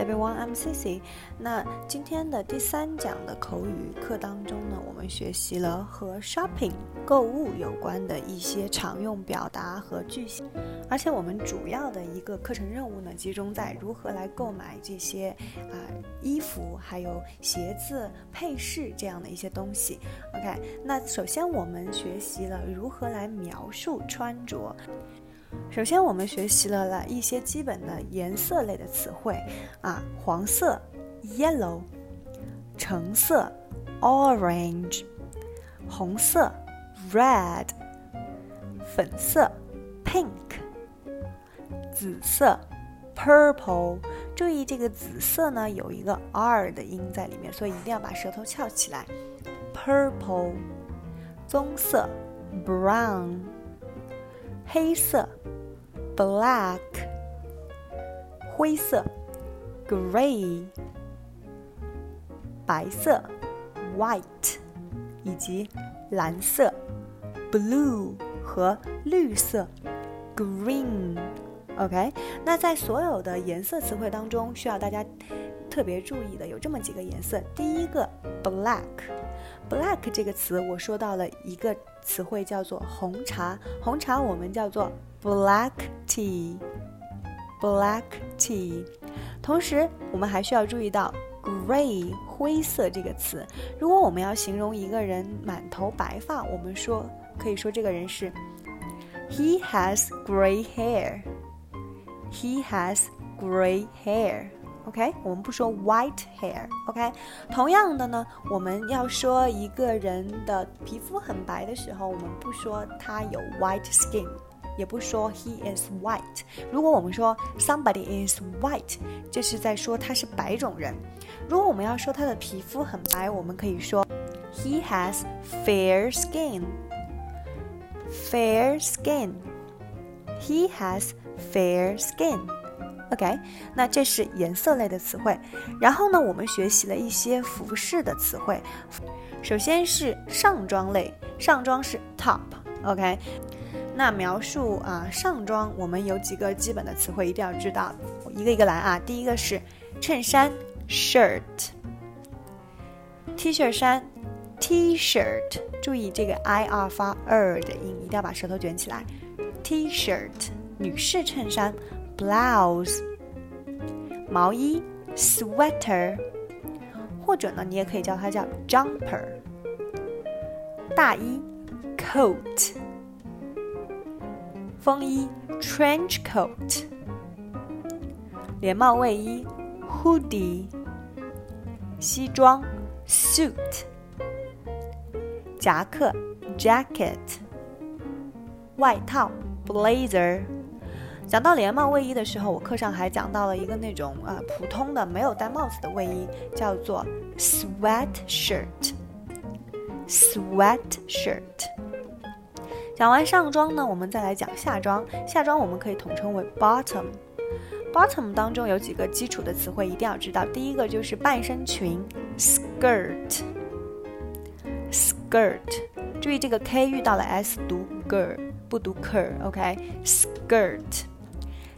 everyone, I'm Cici。那今天的第三讲的口语课当中呢，我们学习了和 shopping 购物有关的一些常用表达和句型，而且我们主要的一个课程任务呢，集中在如何来购买这些啊衣服、还有鞋子、配饰这样的一些东西。OK，那首先我们学习了如何来描述穿着。首先，我们学习了了一些基本的颜色类的词汇啊，黄色 （yellow）、橙色 （orange）、红色 （red）、粉色 （pink）、紫色 （purple）。注意，这个紫色呢有一个 r 的音在里面，所以一定要把舌头翘起来。purple。棕色 （brown）。黑色，black；灰色，gray；白色，white；以及蓝色，blue 和绿色，green。OK，那在所有的颜色词汇当中，需要大家特别注意的有这么几个颜色。第一个，black，black 这个词我说到了一个。词汇叫做红茶，红茶我们叫做 black tea，black tea。同时，我们还需要注意到 gray 灰色这个词。如果我们要形容一个人满头白发，我们说可以说这个人是 he has gray hair。he has gray hair。OK，我们不说 white hair。OK，同样的呢，我们要说一个人的皮肤很白的时候，我们不说他有 white skin，也不说 he is white。如果我们说 somebody is white，这是在说他是白种人。如果我们要说他的皮肤很白，我们可以说 he has fair skin。fair skin。He has fair skin。 OK，那这是颜色类的词汇。然后呢，我们学习了一些服饰的词汇。首先是上装类，上装是 top。OK，那描述啊上装，我们有几个基本的词汇一定要知道，一个一个来啊。第一个是衬衫 shirt，T 恤衫 T-shirt，注意这个 i r 发 er 的音，一定要把舌头卷起来。T-shirt，女士衬衫。blouse，毛衣，sweater，或者呢，你也可以叫它叫 jumper，大衣，coat，风衣，trench coat，连帽卫衣，hoodie，西装，suit，夹克，jacket，外套，blazer。 讲到连帽卫衣的时候，我课上还讲到了一个那种啊普通的没有戴帽子的卫衣，叫做 sweat shirt。sweat shirt。讲完上装呢，我们再来讲下装。下装我们可以统称为 bottom。bottom 当中有几个基础的词汇一定要知道，第一个就是半身裙 skirt。skirt，注意这个 k 遇到了 s 读 ger 不读 ker，OK？skirt。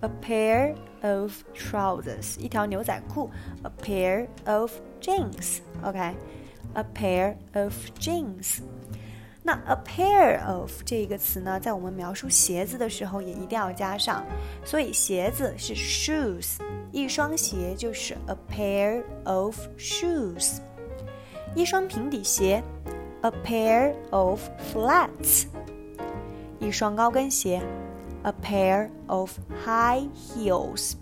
a pair of trousers，一条牛仔裤；a pair of jeans，OK，a pair of jeans。那 a pair of 这个词呢，在我们描述鞋子的时候也一定要加上，所以鞋子是 shoes，一双鞋就是 a pair of shoes。一双平底鞋，a pair of flats，一双高跟鞋。 A pair of high heels。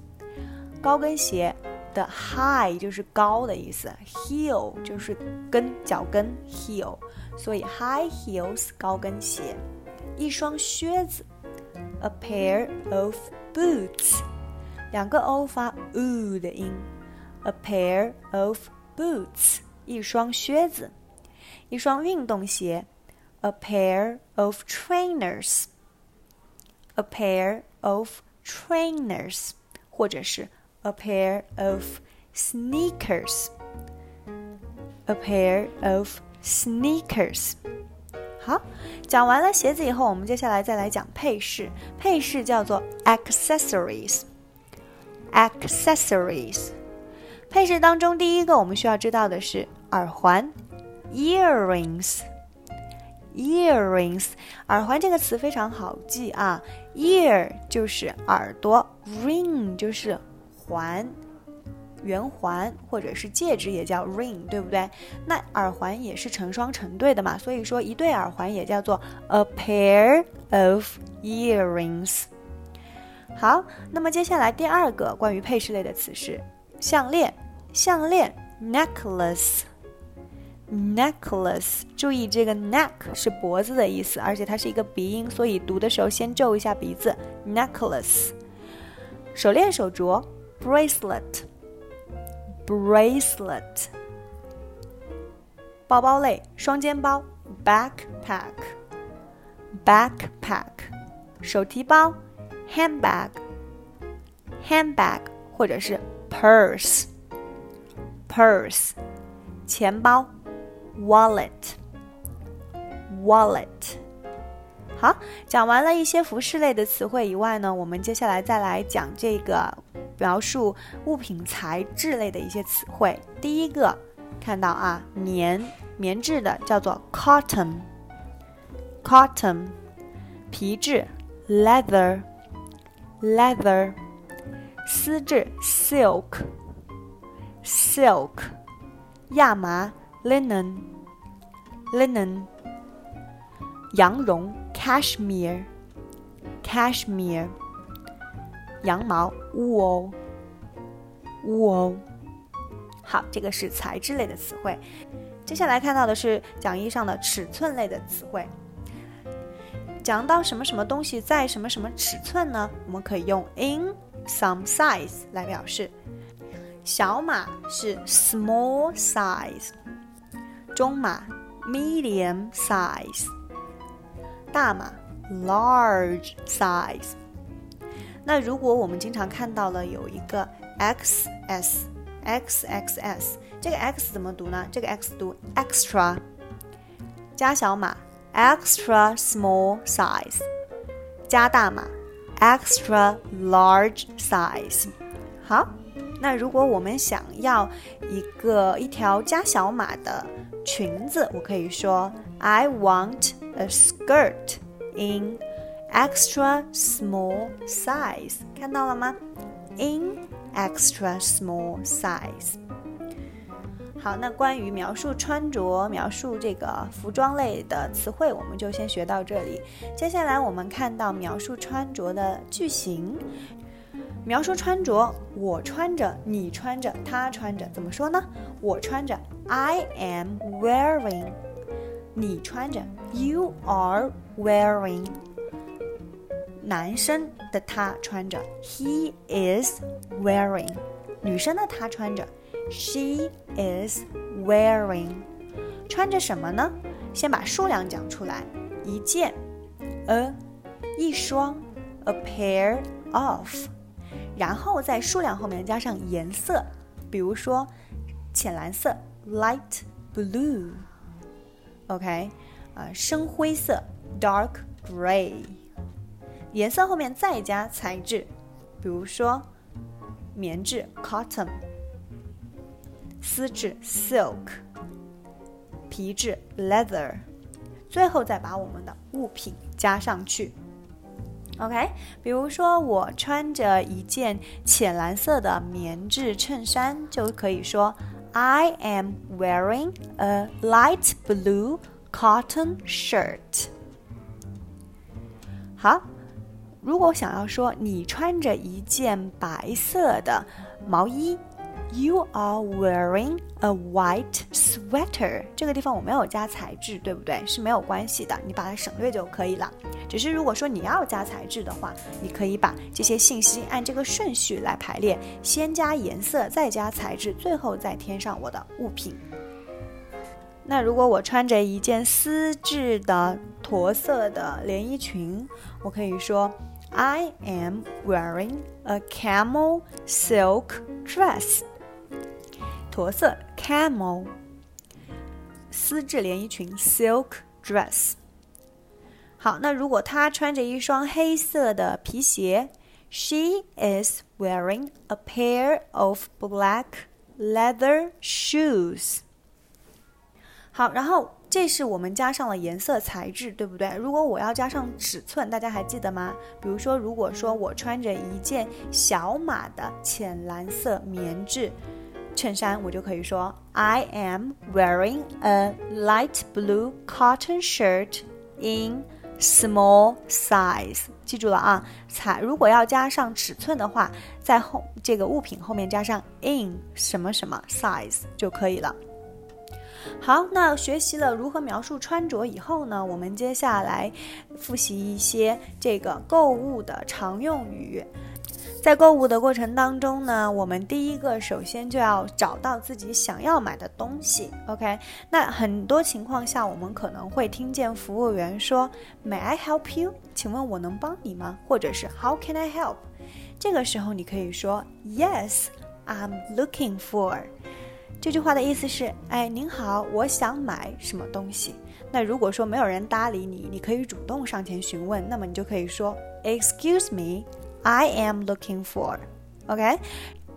高跟鞋的 high 就是高的意思，heel 就是跟脚跟 heel，所以 high heels 高跟鞋。一双靴子，a pair of boots。两个 o 发 u 的音。A pair of boots，一双靴子，一双运动鞋。A pair of trainers。A pair of trainers，或者是 a pair of sneakers。A pair of sneakers。好，讲完了鞋子以后，我们接下来再来讲配饰。配饰叫做 accessories。accessories。配饰当中第一个我们需要知道的是耳环，earrings。earrings，耳环这个词非常好记啊 ，ear 就是耳朵，ring 就是环。圆环或者是戒指也叫 ring，对不对？那耳环也是成双成对的嘛，所以说一对耳环也叫做 a pair of earrings。好，那么接下来第二个关于配饰类的词是项链，项链，necklace necklace，necklace，注意这个 neck 是脖子的意思，而且它是一个鼻音，所以读的时候先皱一下鼻子 necklace。手链手镯 bracelet。bracelet，包包类双肩包 backpack，backpack，手提包 handbag，handbag 或者是 purse，purse，钱包 wallet，wallet。好，讲完了一些服饰类的词汇以外呢，我们接下来再来讲这个。描述物品材质类的一些词汇。第一个，看到啊，棉棉质的叫做 cotton，cotton，皮质。leather，leather，丝质。silk，silk，亚麻。linen，linen，羊绒 cashmere，cashmere。羊毛，wool，wool。好，这个是材质类的词汇。接下来看到的是讲义上的尺寸类的词汇。讲到什么什么东西在什么什么尺寸呢？我们可以用 in some size 来表示。小码是 small size，中码 medium size，大码 large size。那如果我们经常看到了有一个 XS，XXS，这个 X 怎么读呢？这个 X 读 extra，加小码 extra small size，加大码 extra large size。好， 那如果我们想要一个一条加小码的裙子，我可以说 I want a skirt in extra small size，看到了吗？In extra small size。好，那关于描述穿着、描述这个服装类的词汇，我们就先学到这里。接下来我们看到描述穿着的句型。描述穿着，我穿着，你穿着，他穿着，怎么说呢？我穿着，I am wearing。你穿着，You are wearing。男生的他穿着，He is wearing；女生的她穿着，She is wearing。穿着什么呢？先把数量讲出来，一件，a，一双，a pair of，然后在数量后面加上颜色，比如说浅蓝色，light blue，OK，啊，深灰色，dark gray。颜色后面再加材质，比如说棉质 cotton，丝质 silk，皮质 leather，最后再把我们的物品加上去。OK，比如说我穿着一件浅蓝色的棉质衬衫，就可以说 I am wearing a light blue cotton shirt。好。如果想要说你穿着一件白色的毛衣 You are wearing a white sweater。这个地方我没有加材质，对不对？是没有关系的，你把它省略就可以了。只是如果说你要加材质的话，你可以把这些信息按这个顺序来排列，先加颜色，再加材质，最后再添上我的物品。那如果我穿着一件丝质的驼色的连衣裙，我可以说 I am wearing a camel silk dress。驼色 camel，丝质连衣裙 silk dress。好，那如果她穿着一双黑色的皮鞋，She is wearing a pair of black leather shoes。好，然后这是我们加上了颜色、材质，对不对？如果我要加上尺寸，大家还记得吗？比如说，如果说我穿着一件小码的浅蓝色棉质衬衫，我就可以说 I am wearing a light blue cotton shirt in small size。记住了啊，材如果要加上尺寸的话，在后这个物品后面加上 in 什么什么 size 就可以了。好，那学习了如何描述穿着以后呢？我们接下来复习一些这个购物的常用语。在购物的过程当中呢，我们第一个首先就要找到自己想要买的东西。OK，那很多情况下我们可能会听见服务员说：“May I help you？” 请问我能帮你吗？或者是 “How can I help？” 这个时候你可以说：“Yes，I'm looking for。”这句话的意思是，哎，您好，我想买什么东西。那如果说没有人搭理你，你可以主动上前询问，那么你就可以说，Excuse me, I am looking for。OK，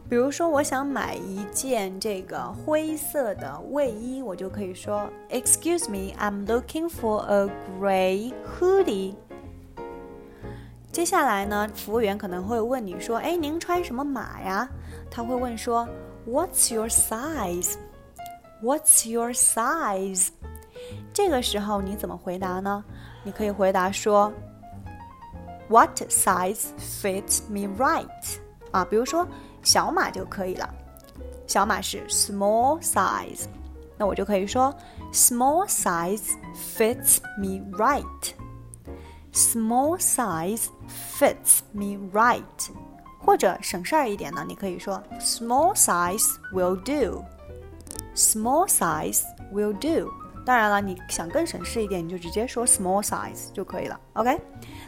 比如说我想买一件这个灰色的卫衣，我就可以说，Excuse me, I'm looking for a gray hoodie。接下来呢，服务员可能会问你说，哎，您穿什么码呀？他会问说。What's your size? What's your size? 这个时候你怎么回答呢？你可以回答说 ，What size fits me right? 啊，比如说小码就可以了。小码是 small size，那我就可以说 Small size fits me right. Small size fits me right. 或者省事儿一点呢，你可以说 small size will do。small size will do。当然了，你想更省事一点，你就直接说 small size 就可以了。OK。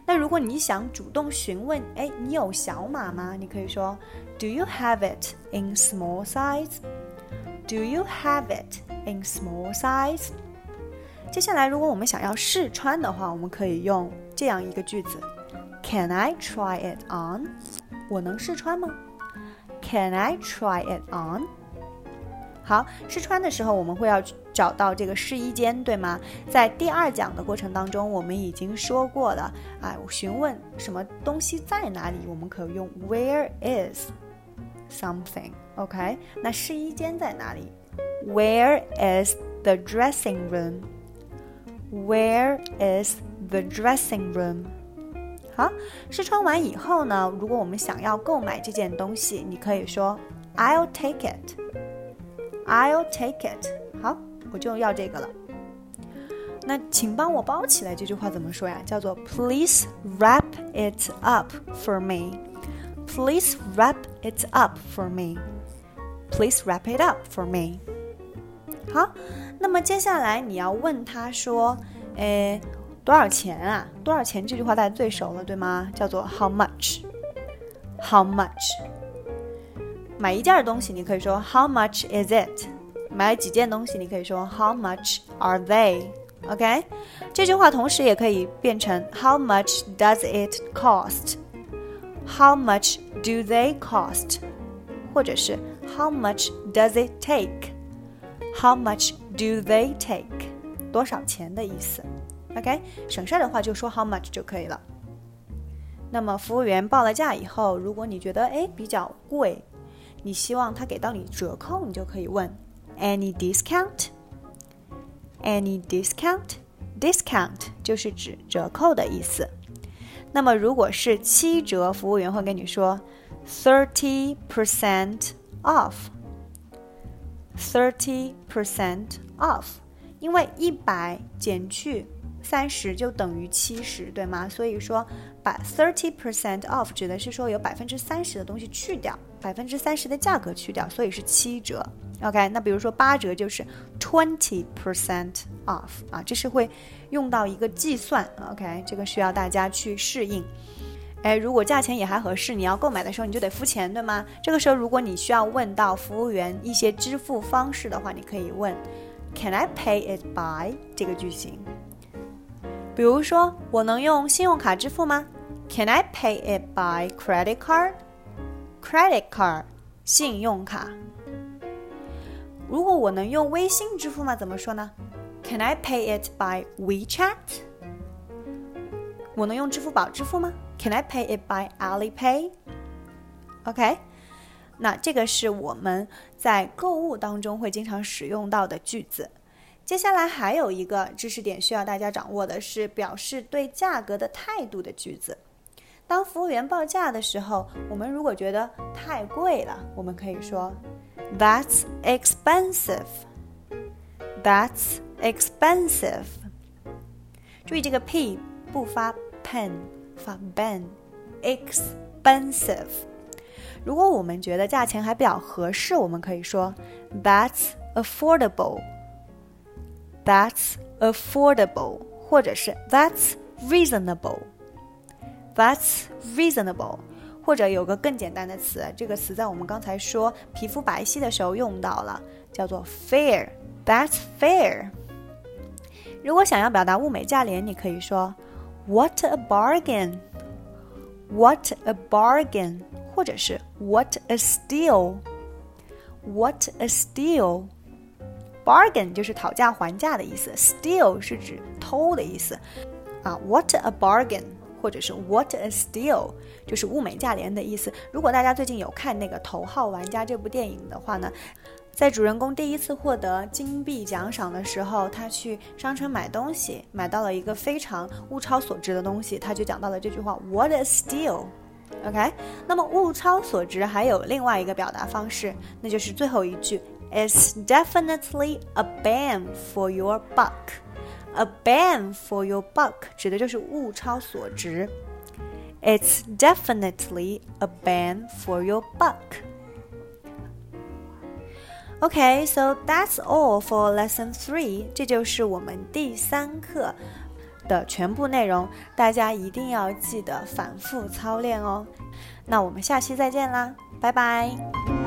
那如果你想主动询问，哎，你有小码吗？你可以说 Do you have it in small size? Do you have it in small size? 接下来，如果我们想要试穿的话，我们可以用这样一个句子：Can I try it on？我能试穿吗？Can I try it on？好，试穿的时候我们会要去找到这个试衣间，对吗？在第二讲的过程当中，我们已经说过了啊。询问什么东西在哪里，我们可用 Where is something？OK？那试衣间在哪里？Where is the dressing room？Where is the dressing room？好，试穿完以后呢，如果我们想要购买这件东西，你可以说 "I'll take it." I'll take it. 我就要这个了。那请帮我包起来这句话怎么说呀？叫做 "Please wrap it up for me." Please wrap it up for me. Please wrap it up for me. 好，那么接下来你要问他说，诶。多少钱啊？多少钱这句话大家最熟了，对吗？叫做 How much？How much？买一件东西，你可以说 How much is it？买几件东西，你可以说 How much are they？OK？这句话同时也可以变成 How much does it cost？How much do they cost？或者是 How much does it take？How much do they take？多少钱的意思？OK，省事儿的话就说 how much 就可以了。那么服务员报了价以后，如果你觉得哎比较贵，你希望他给到你折扣，你就可以问 any discount？any discount？discount 就是指折扣的意思。那么如果是七折，服务员会跟你说 thirty percent off。thirty percent off，因为一百减去三十就等于七十，对吗？所以说把 thirty percent off 指的是说有百分之三十的东西去掉，百分之三十的价格去掉，所以是七折。OK，那比如说八折就是 twenty percent off 啊，这是会用到一个计算。OK，这个需要大家去适应。哎，如果价钱也还合适，你要购买的时候你就得付钱，对吗？这个时候如果你需要问到服务员一些支付方式的话，你可以问 Can I pay it by 这个句型。比如说，我能用信用卡支付吗？Can I pay it by credit card？Credit card，信用卡。如果我能用微信支付吗？怎么说呢？Can I pay it by WeChat？我能用支付宝支付吗？Can I pay it by Alipay？OK，那这个是我们在购物当中会经常使用到的句子。接下来还有一个知识点需要大家掌握的是表示对价格的态度的句子。当服务员报价的时候，我们如果觉得太贵了，我们可以说 "That's expensive." That's expensive. 注意这个 p 不发 pen，发 ben。expensive. 如果我们觉得价钱还比较合适，我们可以说 "That's affordable." That's affordable，或者是 That's reasonable，That's reasonable， 或者有个更简单的词，这个词在我们刚才说皮肤白皙的时候用到了，叫做 fair，That's fair。如果想要表达物美价廉，你可以说 What a bargain，What a bargain，或者是 What a steal，What a steal。Bargain 就是讨价还价的意思，steal 是指偷的意思，啊，What a bargain，或者是 What a steal，就是物美价廉的意思。如果大家最近有看那个《头号玩家》这部电影的话呢，在主人公第一次获得金币奖赏的时候，他去商城买东西，买到了一个非常物超所值的东西，他就讲到了这句话：What a steal。OK，那么物超所值还有另外一个表达方式，那就是最后一句。It's definitely a bang for your buck. A bang for your buck 指的就是物超所值。It's definitely a bang for your buck. Okay, so that's all for lesson three. 这就是我们第三课的全部内容，大家一定要记得反复操练哦。那我们下期再见啦，拜拜。